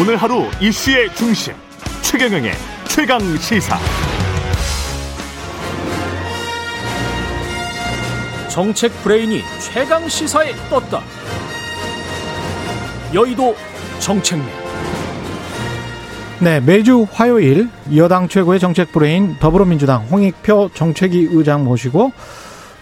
오늘 하루 이슈의 중심 최경영의 최강 시사. 정책 브레인이 최강 시사에 떴다. 여의도 정책맨. 네, 매주 화요일 여당 최고의 정책 브레인 더불어민주당 홍익표 정책위 의장 모시고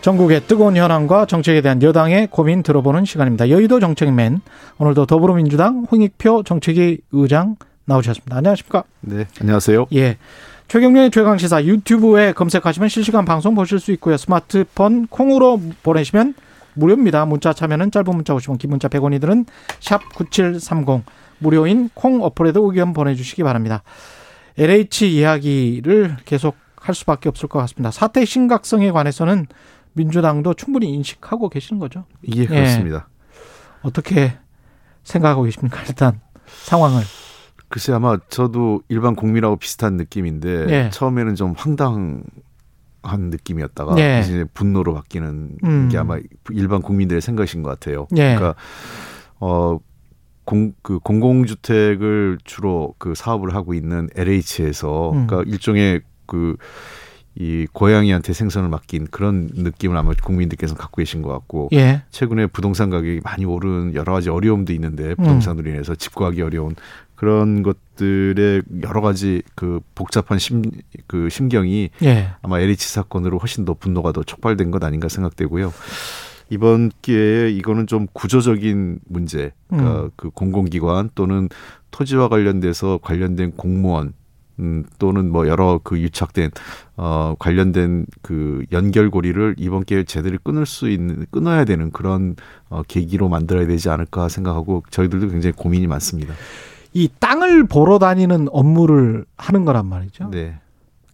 전국의 뜨거운 현안과 정책에 대한 여당의 고민 들어보는 시간입니다. 여의도 정책맨 오늘도 더불어민주당 홍익표 정책위 의장 나오셨습니다. 안녕하십니까? 네, 안녕하세요. 예. 최경련의 최강시사 유튜브에 검색하시면 실시간 방송 보실 수 있고요. 스마트폰 콩으로 보내시면 무료입니다. 문자 참여는 짧은 문자 50원, 긴 문자 100원이 드는 샵 9730 무료인 콩 어플에도 의견 보내주시기 바랍니다. LH 이야기를 계속 할 수밖에 없을 것 같습니다. 사태 심각성에 관해서는 민주당도 충분히 인식하고 계시는 거죠. 예, 그렇습니다. 예. 어떻게 생각하고 계십니까? 일단 상황을. 글쎄 아마 저도 일반 국민하고 비슷한 느낌인데 예. 처음에는 좀 황당한 느낌이었다가 예. 이제 분노로 바뀌는 음. 게 아마 일반 국민들의 생각인 것 같아요. 예. 그러니까 어. 공, 그 공공주택을 주로 그 사업을 하고 있는 LH에서 음. 그러니까 일종의 그 이 고양이한테 생선을 맡긴 그런 느낌을 아마 국민들께서 갖고 계신 것 같고 예. 최근에 부동산 가격이 많이 오른 여러 가지 어려움도 있는데 음. 부동산으로 인해서 집 구하기 어려운 그런 것들의 여러 가지 그 복잡한 심 그 심경이 예. 아마 LH 사건으로 훨씬 더 분노가 더 촉발된 것 아닌가 생각되고요. 이번 기회에 이거는 좀 구조적인 문제, 그러니까 음. 그 공공기관 또는 토지와 관련돼서 관련된 공무원 음, 또는 뭐 여러 그 유착된 어 관련된 그 연결고리를 이번 기회에 제대로 끊을 수 있는 끊어야 되는 그런 어 계기로 만들어야 되지 않을까 생각하고 저희들도 굉장히 고민이 많습니다. 이 땅을 보러 다니는 업무를 하는 거란 말이죠. 네.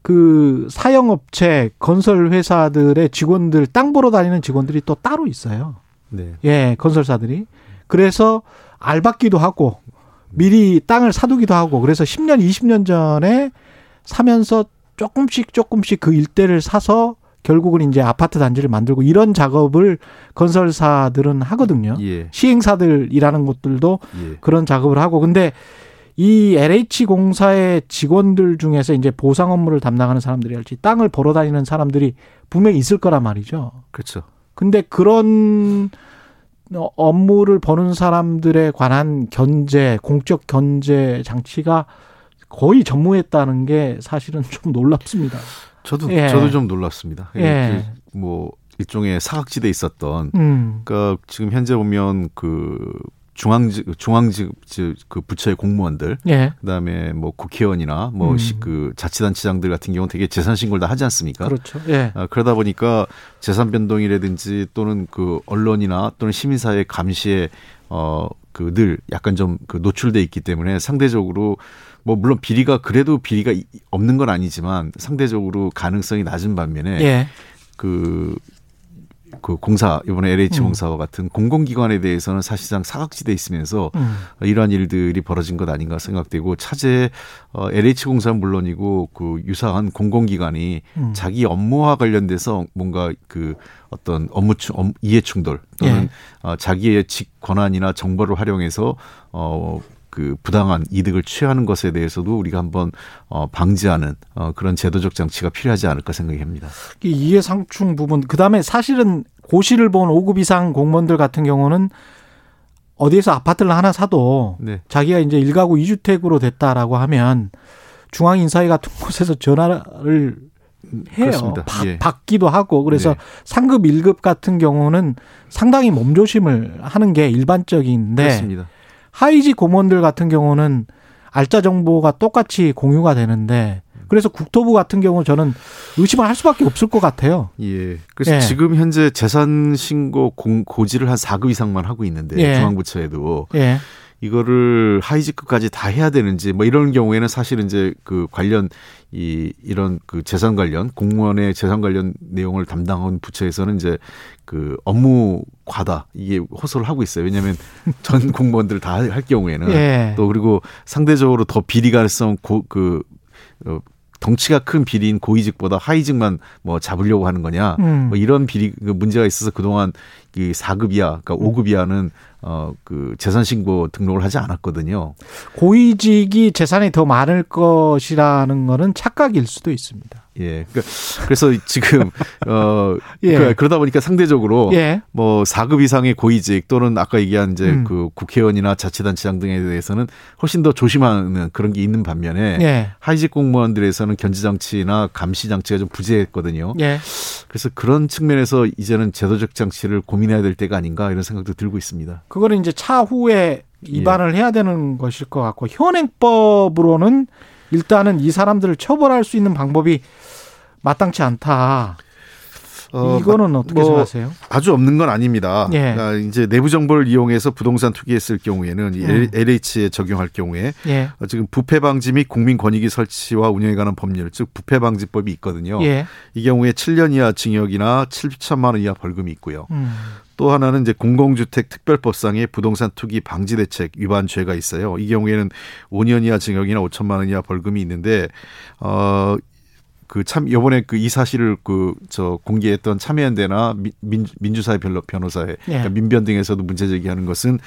그 사형업체 건설 회사들의 직원들 땅 보러 다니는 직원들이 또 따로 있어요. 네. 예, 건설사들이. 그래서 알받기도 하고 미리 땅을 사두기도 하고 그래서 10년, 20년 전에 사면서 조금씩 조금씩 그 일대를 사서 결국은 이제 아파트 단지를 만들고 이런 작업을 건설사들은 하거든요. 예. 시행사들이라는 곳들도 예. 그런 작업을 하고 근데 이 LH 공사의 직원들 중에서 이제 보상 업무를 담당하는 사람들이 할지 땅을 보러 다니는 사람들이 분명히 있을 거란 말이죠. 그렇죠. 근데 그런 어, 업무를 보는 사람들에 관한 견제, 공적 견제 장치가 거의 전무했다는 게 사실은 좀 놀랍습니다. 저도 예. 저도 좀 놀랐습니다. 예. 그 뭐 일종의 사각지대에 있었던 음. 그러니까 지금 현재 보면 그 중앙지 중앙지 그 부처의 공무원들 예. 그다음에 뭐 국회의원이나 뭐 음. 그 자치단체장들 같은 경우는 되게 재산 신고를 다 하지 않습니까? 그렇죠. 예. 아, 그러다 보니까 재산 변동이라든지 또는 그 언론이나 또는 시민사회 감시에 어 그 늘 약간 좀 그 노출돼 있기 때문에 상대적으로 뭐 물론 비리가 그래도 비리가 이- 없는 건 아니지만 상대적으로 가능성이 낮은 반면에 예. 그, 그 공사, 이번에 LH 음. 공사와 같은 공공기관에 대해서는 사실상 사각지대에 있으면서 음. 이러한 일들이 벌어진 것 아닌가 생각되고 차제 어, LH 공사는 물론이고 그 유사한 공공기관이 음. 자기 업무와 관련돼서 뭔가 그 어떤 업무 이해 충돌 또는 예. 어, 자기의 직 권한이나 정보를 활용해서 어, 그 부당한 이득을 취하는 것에 대해서도 우리가 한번 어, 방지하는 어, 그런 제도적 장치가 필요하지 않을까 생각합니다. 이 이해 상충 부분 그다음에 사실은 고시를 본 5급 이상 공무원들 같은 경우는 어디에서 아파트를 하나 사도 네. 자기가 이제 일가구 이주택으로 됐다라고 하면 중앙 인사회 같은 곳에서 전화를 해요. 그렇습니다. 받, 예. 받기도 하고 그래서 네. 상급 1급 같은 경우는 상당히 몸조심을 하는 게 일반적인데 그렇습니다. 하이직 공무원들 같은 경우는 알짜 정보가 똑같이 공유가 되는데 그래서 국토부 같은 경우 저는 의심을 할 수밖에 없을 것 같아요. 예. 그래서 예. 지금 현재 재산 신고 공, 고지를 한 4급 이상만 하고 있는데 예. 중앙부처에도 예. 이거를 하이직급까지 다 해야 되는지 뭐 이런 경우에는 사실 이제 그 관련 이 이런 그 재산 관련 공무원의 재산 관련 내용을 담당한 부처에서는 이제 그 업무 과다 이게 호소를 하고 있어요. 왜냐하면 전 공무원들 다 할 경우에는 예. 또 그리고 상대적으로 더 비리 가능성 고, 그 어, 덩치가 큰 비리인 고위직보다 하위직만 뭐 잡으려고 하는 거냐. 음. 뭐 이런 비리 그 문제가 있어서 그동안 이 4급 이하, 그러니까 5급 이하는 어그 재산 신고 등록을 하지 않았거든요. 고위직이 재산이 더 많을 것이라는 거는 착각일 수도 있습니다. 예. 그러니까 그래서 지금 어 예. 그 그러다 보니까 상대적으로 예. 뭐 4급 이상의 고위직 또는 아까 얘기한 이제 음. 그 국회의원이나 자치단체장 등에 대해서는 훨씬 더 조심하는 그런 게 있는 반면에 예. 하위직 공무원들에서는 견제 장치나 감시 장치가 좀 부재했거든요. 예. 그래서 그런 측면에서 이제는 제도적 장치를 고민해야 될 때가 아닌가 이런 생각도 들고 있습니다. 그거는 이제 차후에 위반을 해야 되는 것일 것 같고 현행법으로는 일단은 이 사람들을 처벌할 수 있는 방법이 마땅치 않다. 이거는 어떻게 뭐 생각하세요? 아주 없는 건 아닙니다. 예. 그러니까 이제 내부 정보를 이용해서 부동산 투기했을 경우에는 이 음. LH에 적용할 경우에 예. 어, 지금 부패 방지 및 국민 권익위 설치와 운영에 관한 법률, 즉 부패 방지법이 있거든요. 예. 이 경우에 7년 이하 징역이나 7천만 원 이하 벌금이 있고요. 음. 또 하나는 이제 공공주택 특별법상의 부동산 투기 방지 대책 위반 죄가 있어요. 이 경우에는 5년 이하 징역이나 5천만 원 이하 벌금이 있는데 어. 그 참 요번에 그 이 사실을 그 저 공개했던 참여연대나 민, 민주사회 변호사회 그러니까 민변 등에서도 문제 제기하는 것은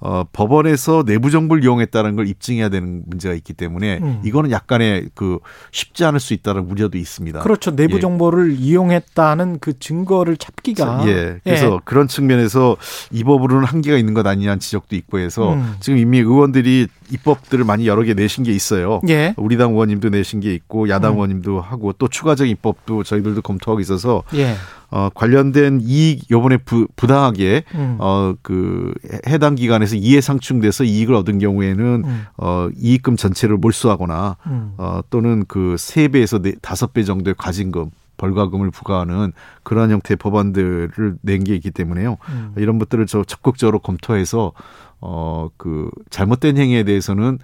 어 법원에서 내부 정보를 이용했다는 걸 입증해야 되는 문제가 있기 때문에 음. 이거는 약간의 그 쉽지 않을 수 있다는 우려도 있습니다. 그렇죠. 내부 예. 정보를 이용했다는 그 증거를 찾기가 예. 그래서 그런 측면에서 이 법으로는 한계가 있는 것 아니냐는 지적도 있고 해서 음. 지금 이미 의원들이 입법들을 많이 여러 개 내신 게 있어요. 예. 우리 당 의원님도 내신 게 있고 야당 음. 의원님도 하고 또 추가적인 입법도 저희들도 검토하고 있어서 예. 어 관련된 이익 요번에 부, 부당하게 음. 어 그 해당 기관에서 이해 상충돼서 이익을 얻은 경우에는 음. 어 이익금 전체를 몰수하거나 음. 어 또는 그 세 배에서 네, 다섯 배 정도의 과징금 벌과금을 부과하는 그러한 형태의 법안들을 낸 게 있기 때문에요. 음. 이런 것들을 저 적극적으로 검토해서 어 그 잘못된 행위에 대해서는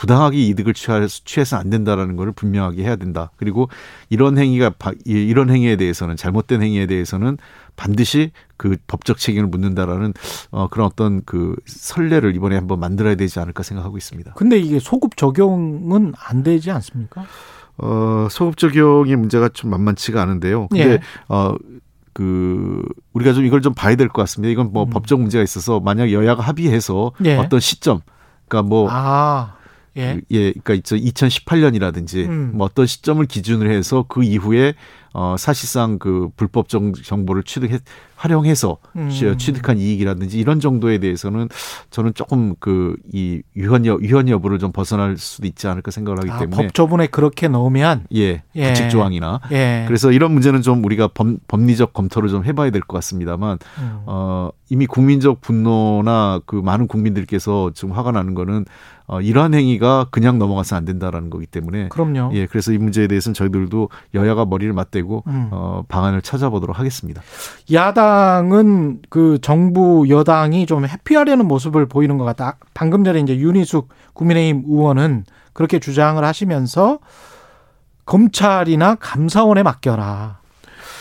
부당하게 이득을 취할, 취해서는 안 된다라는 것을 분명하게 해야 된다. 그리고 이런 행위가 이런 행위에 대해서는 잘못된 행위에 대해서는 반드시 그 법적 책임을 묻는다라는 어 그런 어떤 그 선례를 이번에 한번 만들어야 되지 않을까 생각하고 있습니다. 근데 이게 소급 적용은 안 되지 않습니까? 어, 소급 적용의 문제가 좀 만만치가 않은데요. 근데 예. 어, 그 우리가 좀 이걸 좀 봐야 될 것 같습니다. 이건 뭐 음. 법적 문제가 있어서 만약 여야가 합의해서 예. 어떤 시점, 그러니까 뭐 아, 예. 그, 예, 그러니까 2018년이라든지 음. 뭐 어떤 시점을 기준으로 해서 그 이후에 어 사실상 그 불법 정, 정보를 취득해 활용해서 음. 취- 취득한 이익이라든지 이런 정도에 대해서는 저는 조금 그 이 유현 여 유현 여부를 좀 벗어날 수도 있지 않을까 생각을 하기 아, 때문에 법조문에 그렇게 넣으면 예, 예. 규칙 조항이나 예. 그래서 이런 문제는 좀 우리가 범, 법리적 검토를 좀 해봐야 될 것 같습니다만 음. 어 이미 국민적 분노나 그 많은 국민들께서 지금 화가 나는 거는 어 이러한 행위가 그냥 넘어가서 안 된다라는 거기 때문에 그럼요. 예 그래서 이 문제에 대해서는 저희들도 여야가 머리를 맞대고 음. 어 방안을 찾아보도록 하겠습니다. 야당 은 그 정부 여당이 좀 회피하려는 모습을 보이는 것 같다. 방금 전에 이제 윤희숙 국민의힘 의원은 그렇게 주장을 하시면서 검찰이나 감사원에 맡겨라.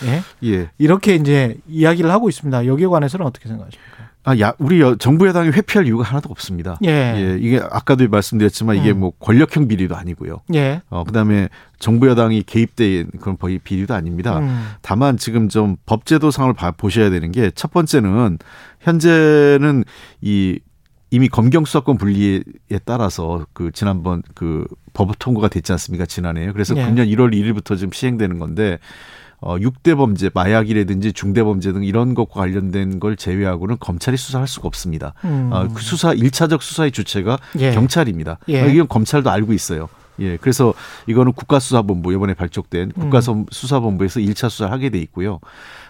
예. 예. 이렇게 이제 이야기를 하고 있습니다. 여기에 관해서는 어떻게 생각하십니까? 아, 야, 우리 여- 정부 여당이 회피할 이유가 하나도 없습니다. 예. 예, 이게 아까도 말씀드렸지만 이게 음. 뭐 권력형 비리도 아니고요. 예. 어, 그다음에 정부 여당이 개입된 그런 거의 비리도 아닙니다. 음. 다만 지금 좀 법제도 상을 봐- 보셔야 되는 게 첫 번째는 현재는 이 이미 검경 수사권 분리에 따라서 그 지난번 그 법 통과가 됐지 않습니까 지난해에 그래서 예. 금년 1월 1일부터 지금 시행되는 건데 어 6대 범죄 마약이라든지 중대 범죄 등 이런 것과 관련된 걸 제외하고는 검찰이 수사할 수가 없습니다. 음. 어, 그 수사 일차적 수사의 주체가 예. 경찰입니다. 예. 어, 이건 검찰도 알고 있어요. 예, 그래서 이거는 국가수사본부 이번에 발족된 음. 국가수사본부에서 일차 수사를 하게 돼 있고요.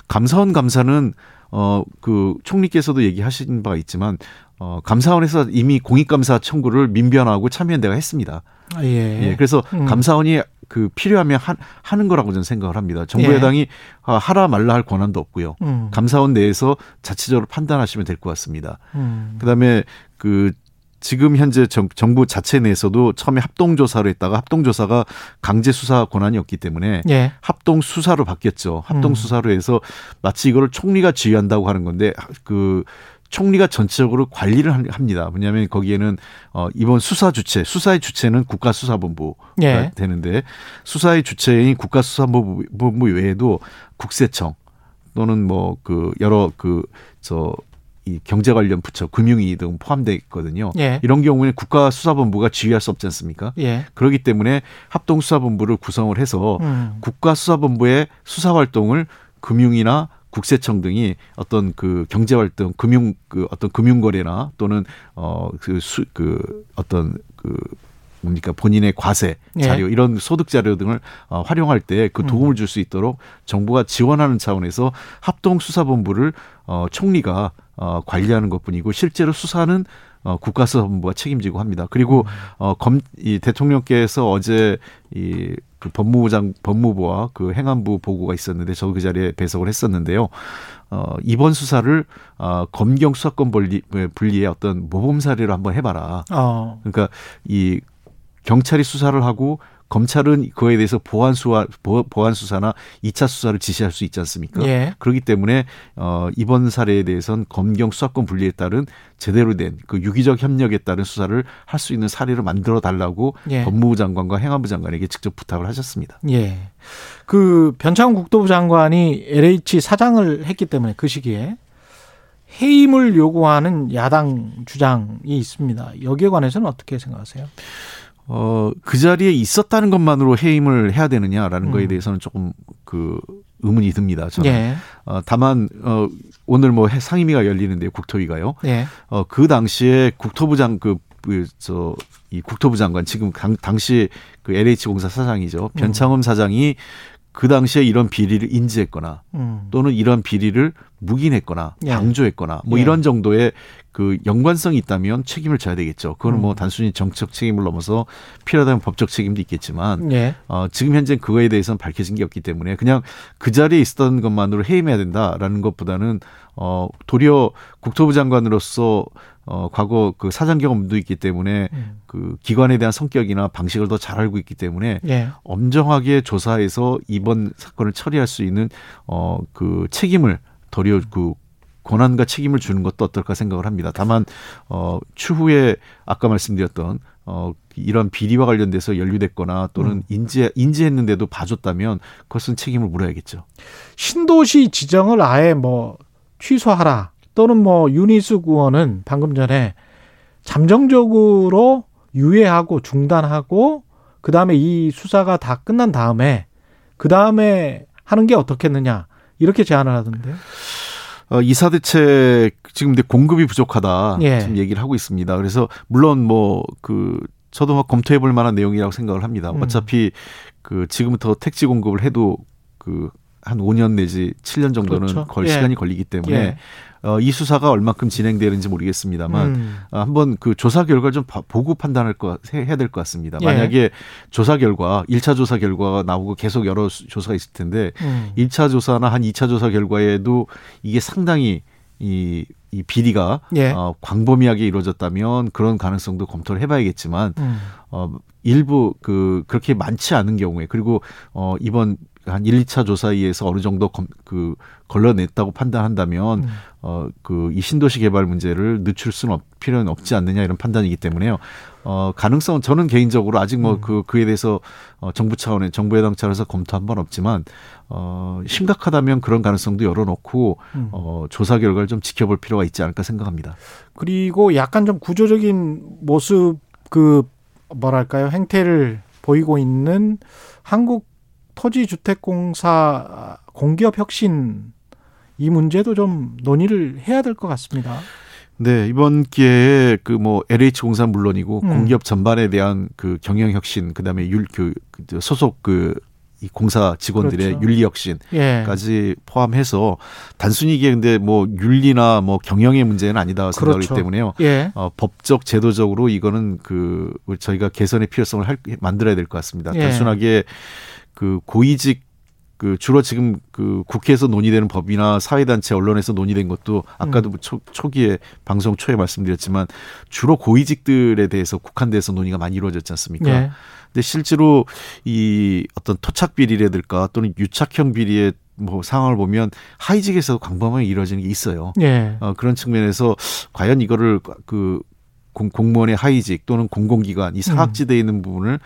감사원 감사는 어 그 총리께서도 얘기하신 바가 있지만 어 감사원에서 이미 공익감사 청구를 민변하고 참여연대가 했습니다. 아, 예. 예, 그래서 음. 감사원이 그 필요하면 하, 하는 거라고 저는 생각을 합니다. 정부 예. 여당이 아, 하라 말라 할 권한도 없고요. 음. 감사원 내에서 자체적으로 판단하시면 될 것 같습니다. 음. 그다음에 그 지금 현재 정, 정부 자체 내에서도 처음에 합동조사로 했다가 합동조사가 강제 수사 권한이 없기 때문에 예. 합동 수사로 바뀌었죠. 합동 음. 수사로 해서 마치 이거를 총리가 지휘한다고 하는 건데 그 총리가 전체적으로 관리를 합니다. 왜냐하면 거기에는 어 이번 수사 주체, 수사의 주체는 국가수사본부가 예. 되는데 수사의 주체인 국가수사본부 외에도 국세청 또는 뭐 그 여러 그저 이 경제 관련 부처, 금융위 등 포함되어 있거든요. 예. 이런 경우에는 국가수사본부가 지휘할 수 없지 않습니까? 예. 그렇기 때문에 합동수사본부를 구성을 해서 음. 국가수사본부의 수사 활동을 금융이나 국세청 등이 어떤 그 경제 활동, 금융 그 어떤 금융 거래나 또는 어그 수그 어떤 그 뭡니까 본인의 과세 예. 자료 예. 이런 소득 자료 등을 어, 활용할 때 그 도움을 줄 수 있도록 정부가 지원하는 차원에서 합동 수사본부를 어 총리가 어 관리하는 것뿐이고 실제로 수사는 어, 국가수사본부가 책임지고 합니다. 그리고 어, 검, 이 대통령께서 어제 이 그 법무부장 법무부와 그 행안부 보고가 있었는데 저그 자리에 배석을 했었는데요. 어, 이번 수사를 어, 검경 수사권 분리, 분리의 어떤 모범 사례로 한번 해봐라. 어. 그러니까 이 경찰이 수사를 하고 검찰은 그거에 대해서 보안 수사 보안 수사나 2차 수사를 지시할 수 있지 않습니까? 예. 그렇기 때문에 어 이번 사례에 대해서는 검경 수사권 분리에 따른 제대로 된 그 유기적 협력에 따른 수사를 할 수 있는 사례를 만들어 달라고 예. 법무부 장관과 행안부 장관에게 직접 부탁을 하셨습니다. 예. 그 변창훈 국토부 장관이 LH 사장을 했기 때문에 그 시기에 해임을 요구하는 야당 주장이 있습니다. 여기에 관해서는 어떻게 생각하세요? 어, 그 자리에 있었다는 것만으로 해임을 해야 되느냐라는 음. 거에 대해서는 조금 그 의문이 듭니다. 저는. 예. 어, 다만 어, 오늘 뭐 상임위가 열리는데 국토위가요. 예. 어, 그 당시에 국토부 장 그, 그 저, 이 국토부 장관 지금 당, 당시 그 LH공사 사장이죠. 음. 변창흠 음. 사장이 그 당시에 이런 비리를 인지했거나 음. 또는 이런 비리를 묵인했거나 예. 방조했거나 뭐 예. 이런 정도의 그 연관성이 있다면 책임을 져야 되겠죠. 그거는 뭐 음. 뭐 단순히 정책 책임을 넘어서 필요하다면 법적 책임도 있겠지만 예. 어, 지금 현재 그거에 대해서는 밝혀진 게 없기 때문에 그냥 그 자리에 있었던 것만으로 해임해야 된다라는 것보다는 어, 도리어 국토부 장관으로서 어, 과거 그 사장 경험도 있기 때문에 음. 그 기관에 대한 성격이나 방식을 더 잘 알고 있기 때문에 예. 엄정하게 조사해서 이번 사건을 처리할 수 있는 어, 그 책임을 도리어 그 권한과 책임을 주는 것도 어떨까 생각을 합니다. 다만 어 추후에 아까 말씀드렸던 어 이런 비리와 관련돼서 연루됐거나 또는 음. 인지 인지했는데도 봐줬다면 그것은 책임을 물어야겠죠. 신도시 지정을 아예 뭐 취소하라 또는 뭐 유니스 구원은 방금 전에 잠정적으로 유예하고 중단하고 그 다음에 이 수사가 다 끝난 다음에 그 다음에 하는 게 어떻겠느냐 이렇게 제안을 하던데요. 어, 이사 대책 지금 근데 공급이 부족하다 예. 지금 얘기를 하고 있습니다. 그래서 물론 뭐그 저도 막 검토해 볼 만한 내용이라고 생각을 합니다. 음. 어차피 그 지금부터 택지 공급을 해도 그 한 5년 내지 7년 정도는 그렇죠. 걸 예. 시간이 걸리기 때문에 예. 어, 이 수사가 얼마큼 진행되는지 모르겠습니다만 음. 어, 한번 그 조사 결과를 좀 보고 판단할 거 해야 될 것 같습니다. 예. 만약에 조사 결과 1차 조사 결과가 나오고 계속 여러 조사가 있을 텐데 음. 1차 조사나 한 2차 조사 결과에도 이게 상당히 이, 이 비리가 예. 어, 광범위하게 이루어졌다면 그런 가능성도 검토를 해봐야겠지만 음. 어, 일부 그 그렇게 많지 않은 경우에 그리고 어, 이번 한 1, 2차 조사에 의해서 어느 정도 검, 그 걸러냈다고 판단한다면 음. 어그 이 신도시 개발 문제를 늦출 수는 없, 필요는 없지 않느냐 이런 판단이기 때문에요. 어 가능성은 저는 개인적으로 아직 뭐그 음. 그에 대해서 어 정부 차원의 정부 여당 차원에서 검토한 건 없지만 어 심각하다면 그런 가능성도 열어 놓고 음. 어 조사 결과를 좀 지켜볼 필요가 있지 않을까 생각합니다. 그리고 약간 좀 구조적인 모습 그 뭐랄까요 행태를 보이고 있는 한국 토지주택공사 공기업 혁신 이 문제도 좀 논의를 해야 될 것 같습니다. 네, 이번 기회에 그 뭐 LH 공사 물론이고 음. 공기업 전반에 대한 그 경영 혁신 그다음에 율그 그 소속 그 이 공사 직원들의 그렇죠. 윤리 혁신까지 예. 포함해서 단순히 이게 근데 뭐 윤리나 뭐 경영의 문제는 아니다 생각하기 그렇죠. 때문에요. 예. 어, 법적 제도적으로 이거는 그 저희가 개선의 필요성을 할, 만들어야 될 것 같습니다. 예. 단순하게 그 고위직 그 주로 지금 그 국회에서 논의되는 법이나 사회단체 언론에서 논의된 것도 아까도 음. 초, 초기에 방송 초에 말씀드렸지만 주로 고위직들에 대해서 국한돼서 논의가 많이 이루어졌지 않습니까? 네. 근데 실제로 이 어떤 토착 비리라든가 또는 유착형 비리에 뭐 상황을 보면 하이직에서도 광범하게 이루어지는 게 있어요. 예. 어, 그런 측면에서 과연 이거를 그 공, 공무원의 하이직 또는 공공기관 이 사각지대에 있는 부분을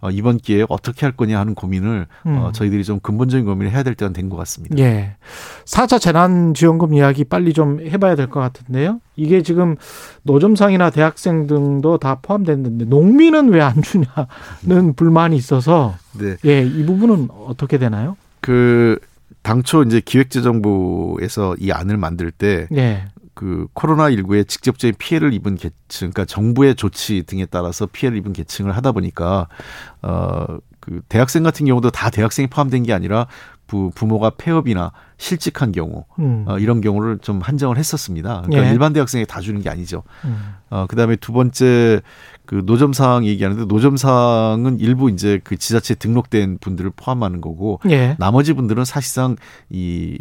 어, 이번 기회에 어떻게 할 거냐 하는 고민을 어, 음. 저희들이 좀 근본적인 고민을 해야 될 때가 된 것 같습니다. 예. 사자 재난지원금 이야기 빨리 좀 해봐야 될 것 같은데요. 이게 지금 노점상이나 대학생 등도 다 포함됐는데 농민은 왜 안 주냐는 불만이 있어서 네. 예, 이 부분은 어떻게 되나요? 그 당초 이제 기획재정부에서 이 안을 만들 때 예. 그 코로나 19에 직접적인 피해를 입은 계층, 그러니까 정부의 조치 등에 따라서 피해를 입은 계층을 하다 보니까 어, 그 대학생 같은 경우도 다 대학생이 포함된 게 아니라 부, 부모가 폐업이나 실직한 경우 음. 어, 이런 경우를 좀 한정을 했었습니다. 그러니까 예. 일반 대학생에 다 주는 게 아니죠. 음. 어, 그 다음에 두 번째 그 노점상 얘기하는데 노점상은 일부 이제 그 지자체에 등록된 분들을 포함하는 거고 예. 나머지 분들은 사실상 이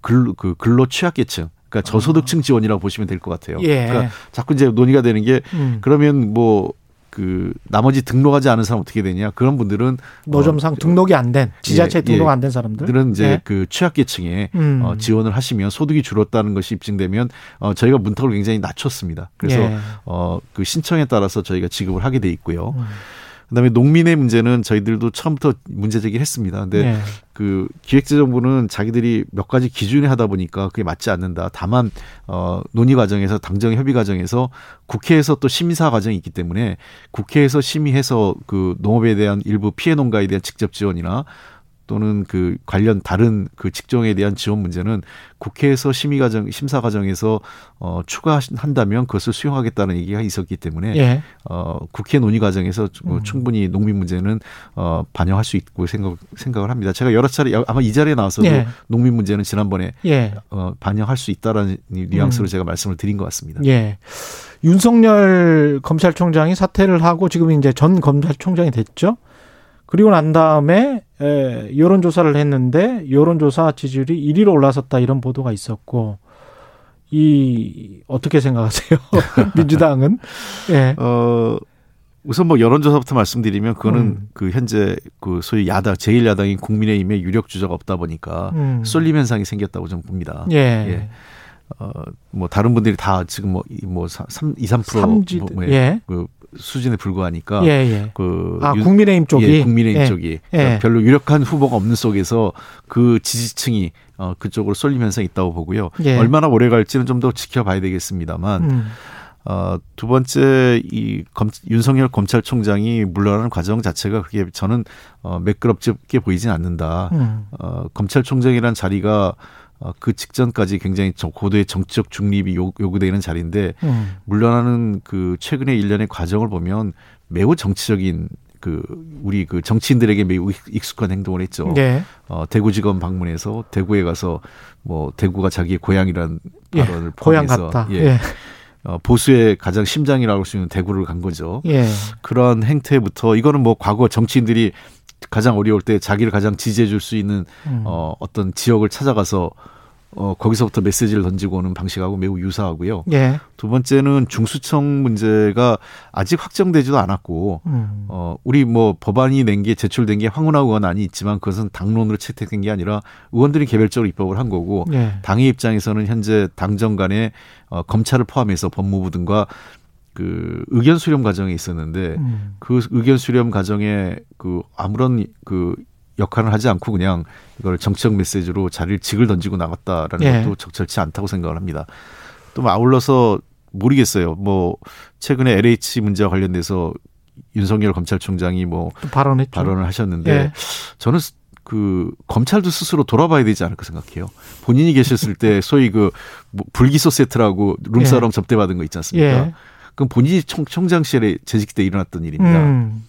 근로 그 근로 취약계층 그러니까 저소득층 지원이라고 보시면 될 것 같아요. 예. 그러니까 자꾸 이제 논의가 되는 게 음. 그러면 뭐그 나머지 등록하지 않은 사람 어떻게 되냐? 그런 분들은 노점상 어, 등록이 안 된 지자체 예, 등록 예. 안된 사람들. 들은 이제 예. 그 취약계층에 음. 어, 지원을 하시면 소득이 줄었다는 것이 입증되면 어, 저희가 문턱을 굉장히 낮췄습니다. 그래서 예. 어, 그 신청에 따라서 저희가 지급을 하게 돼 있고요. 음. 그다음에 농민의 문제는 저희들도 처음부터 문제 제기를 했습니다. 근데 예. 그 기획재정부는 자기들이 몇 가지 기준에 하다 보니까 그게 맞지 않는다. 다만 어 논의 과정에서 당정 협의 과정에서 국회에서 또 심사 과정이 있기 때문에 국회에서 심의해서 그 농업에 대한 일부 피해 농가에 대한 직접 지원이나 또는 그 관련 다른 그 직종에 대한 지원 문제는 국회에서 심의 과정 심사 과정에서 어 추가한다면 그것을 수용하겠다는 얘기가 있었기 때문에 예. 어, 국회 논의 과정에서 뭐 음. 충분히 농민 문제는 어, 반영할 수 있고 생각, 생각을 합니다. 제가 여러 차례 아마 이 자리에 나와서도 예. 농민 문제는 지난번에 예. 어, 반영할 수 있다라는 이 뉘앙스로 음. 제가 말씀을 드린 것 같습니다. 예. 윤석열 검찰총장이 사퇴를 하고 지금 이제 전 검찰총장이 됐죠. 그리고 난 다음에 에, 여론조사를 했는데 여론조사 지지율이 1위로 올라섰다 이런 보도가 있었고 이 어떻게 생각하세요? 민주당은 예. 어, 우선 뭐 여론조사부터 말씀드리면 그거는 음. 그 현재 그 소위 야당 제일 야당인 국민의힘의 유력 주자가 없다 보니까 음. 쏠림 현상이 생겼다고 저는 봅니다. 예. 예. 어, 뭐 다른 분들이 다 지금 뭐, 이- 뭐 3, 2, 3% 삼지 뭐, 뭐 예. 그 수준에 불과하니까 예, 예. 그 아, 윤- 국민의힘 쪽이 예, 국민의힘 예. 쪽이 예. 그러니까 별로 유력한 후보가 없는 속에서 그 지지층이 어, 그쪽으로 쏠림 현상이 있다고 보고요. 예. 얼마나 오래 갈지는 좀 더 지켜봐야 되겠습니다만 음. 어, 두 번째 이 검, 윤석열 검찰총장이 물러나는 과정 자체가 그게 저는 어, 매끄럽게 보이진 않는다. 음. 어, 검찰총장이란 자리가 어, 그 직전까지 굉장히 저- 고도의 정치적 중립이 요, 요구되는 자리인데 음. 물러나는 그 최근의 일련의 과정을 보면 매우 정치적인 그 우리 그 정치인들에게 매우 익- 익숙한 행동을 했죠. 예. 어, 대구지검 방문해서 대구에 가서 뭐 대구가 자기의 고향이라는 예. 발언을 고향 포함해서 같다. 예. 예. 어, 보수의 가장 심장이라고 할 수 있는 대구를 간 거죠. 예. 그런 행태부터 이거는 뭐 과거 정치인들이 가장 어려울 때 자기를 가장 지지해 줄 수 있는 음. 어, 어떤 지역을 찾아가서 어, 거기서부터 메시지를 던지고 오는 방식하고 매우 유사하고요. 예. 두 번째는 중수청 문제가 아직 확정되지도 않았고 음. 어, 우리 뭐 법안이 낸 게 제출된 게 황운하 의원안이 있지만 그것은 당론으로 채택된 게 아니라 의원들이 개별적으로 입법을 한 거고 예. 당의 입장에서는 현재 당정 간에 어, 검찰을 포함해서 법무부 등과 그 의견 수렴 과정에 있었는데 음. 그 의견 수렴 과정에 그 아무런 그 역할을 하지 않고 그냥 이걸 정치적 메시지로 자리를 직을 던지고 나갔다라는 예. 것도 적절치 않다고 생각을 합니다. 또뭐 아울러서 모르겠어요. 뭐 최근에 LH 문제와 관련돼서 윤석열 검찰총장이 뭐또 발언했죠. 발언을 하셨는데 예. 저는 스- 그 검찰도 스스로 돌아봐야 되지 않을까 생각해요. 본인이 계셨을 때 소위 그뭐 불기소 세트라고 룸사롱 접대받은 거 있지 않습니까? 예. 그럼 본인이 총, 총장실에 재직 때 일어났던 일입니다. 음.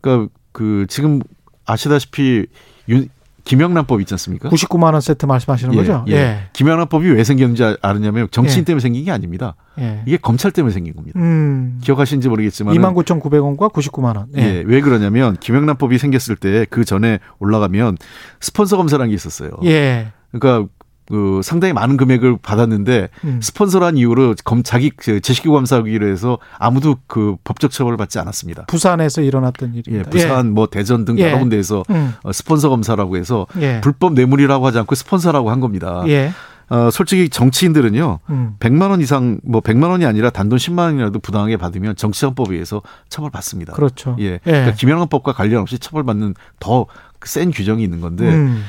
그러니까 그 지금 아시다시피 윤, 김영란법 있지 않습니까? 99만 원 세트 말씀하시는 예, 거죠? 예. 김영란법이 왜 생겼는지 아- 아느냐면 정치인 예. 때문에 생긴 게 아닙니다. 예. 이게 검찰 때문에 생긴 겁니다. 음. 기억하시는지 모르겠지만 29,900원과 99만 원. 예. 예, 왜 그러냐면 김영란법이 생겼을 때 그 전에 올라가면 스폰서 검사라는 게 있었어요. 예. 그러니까 그 상당히 많은 금액을 받았는데 음. 스폰서란 이유로 검 자기 그 제식구 감사하기로 해서 아무도 그 법적 처벌을 받지 않았습니다. 부산에서 일어났던 예, 일입니다. 부산 뭐 대전 등 예. 여러 군데에서 음. 어, 스폰서 검사라고 해서 예. 불법 뇌물이라고 하지 않고 스폰서라고 한 겁니다. 예. 어, 솔직히 정치인들은요. 음. 100만 원 이상 뭐 100만 원이 아니라 단돈 10만 원이라도 부당하게 받으면 정치자금법에 의해서 처벌받습니다. 그렇죠. 예. 예. 그러니까 김영란법과 관련 없이 처벌받는 더 센 규정이 있는 건데 음.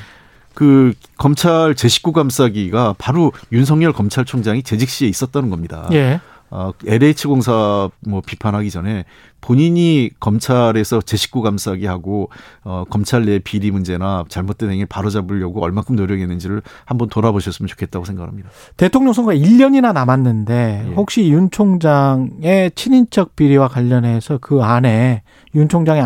그 검찰 제19 감싸기가 바로 윤석열 검찰총장이 재직 시에 있었다는 겁니다. 예. 어, LH 공사 뭐 비판하기 전에 본인이 검찰에서 제19 감싸기 하고 어, 검찰 내 비리 문제나 잘못된 행위 바로 잡으려고 얼마큼 노력했는지를 한번 돌아보셨으면 좋겠다고 생각합니다. 대통령 선거 1년이나 남았는데 예. 혹시 윤 총장의 친인척 비리와 관련해서 그 안에 윤 총장의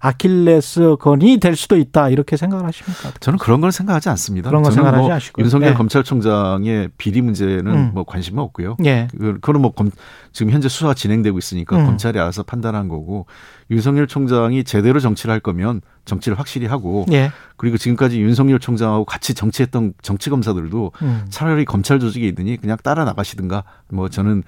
아킬레스 건이 될 수도 있다 이렇게 생각을 하십니까? 저는 그런 걸 생각하지 않습니다. 그런 건 저는 생각하지 뭐 않으시고요. 윤석열 네. 검찰총장의 비리 문제는 음. 뭐 관심은 없고요. 예. 그- 그거는 뭐 검, 지금 현재 수사가 진행되고 있으니까 음. 검찰이 알아서 판단한 거고 윤석열 총장이 제대로 정치를 할 거면 정치를 확실히 하고 예. 그리고 지금까지 윤석열 총장하고 같이 정치했던 정치 검사들도 음. 차라리 검찰 조직에 있느니 그냥 따라 나가시든가 뭐 저는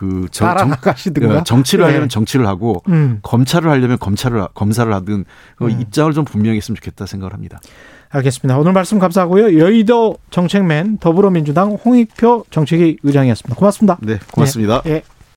그 정, 정. 예, 정치를 예. 하려면 정치를 하고 음. 검찰을 하려면 검찰을 하- 검사를 하든 그 음. 입장을 좀 분명히 했으면 좋겠다 생각을 합니다. 알겠습니다. 오늘 말씀 감사하고요. 여의도 정책맨 더불어민주당 홍익표 정책위 의장이었습니다. 고맙습니다. 네, 고맙습니다. 예.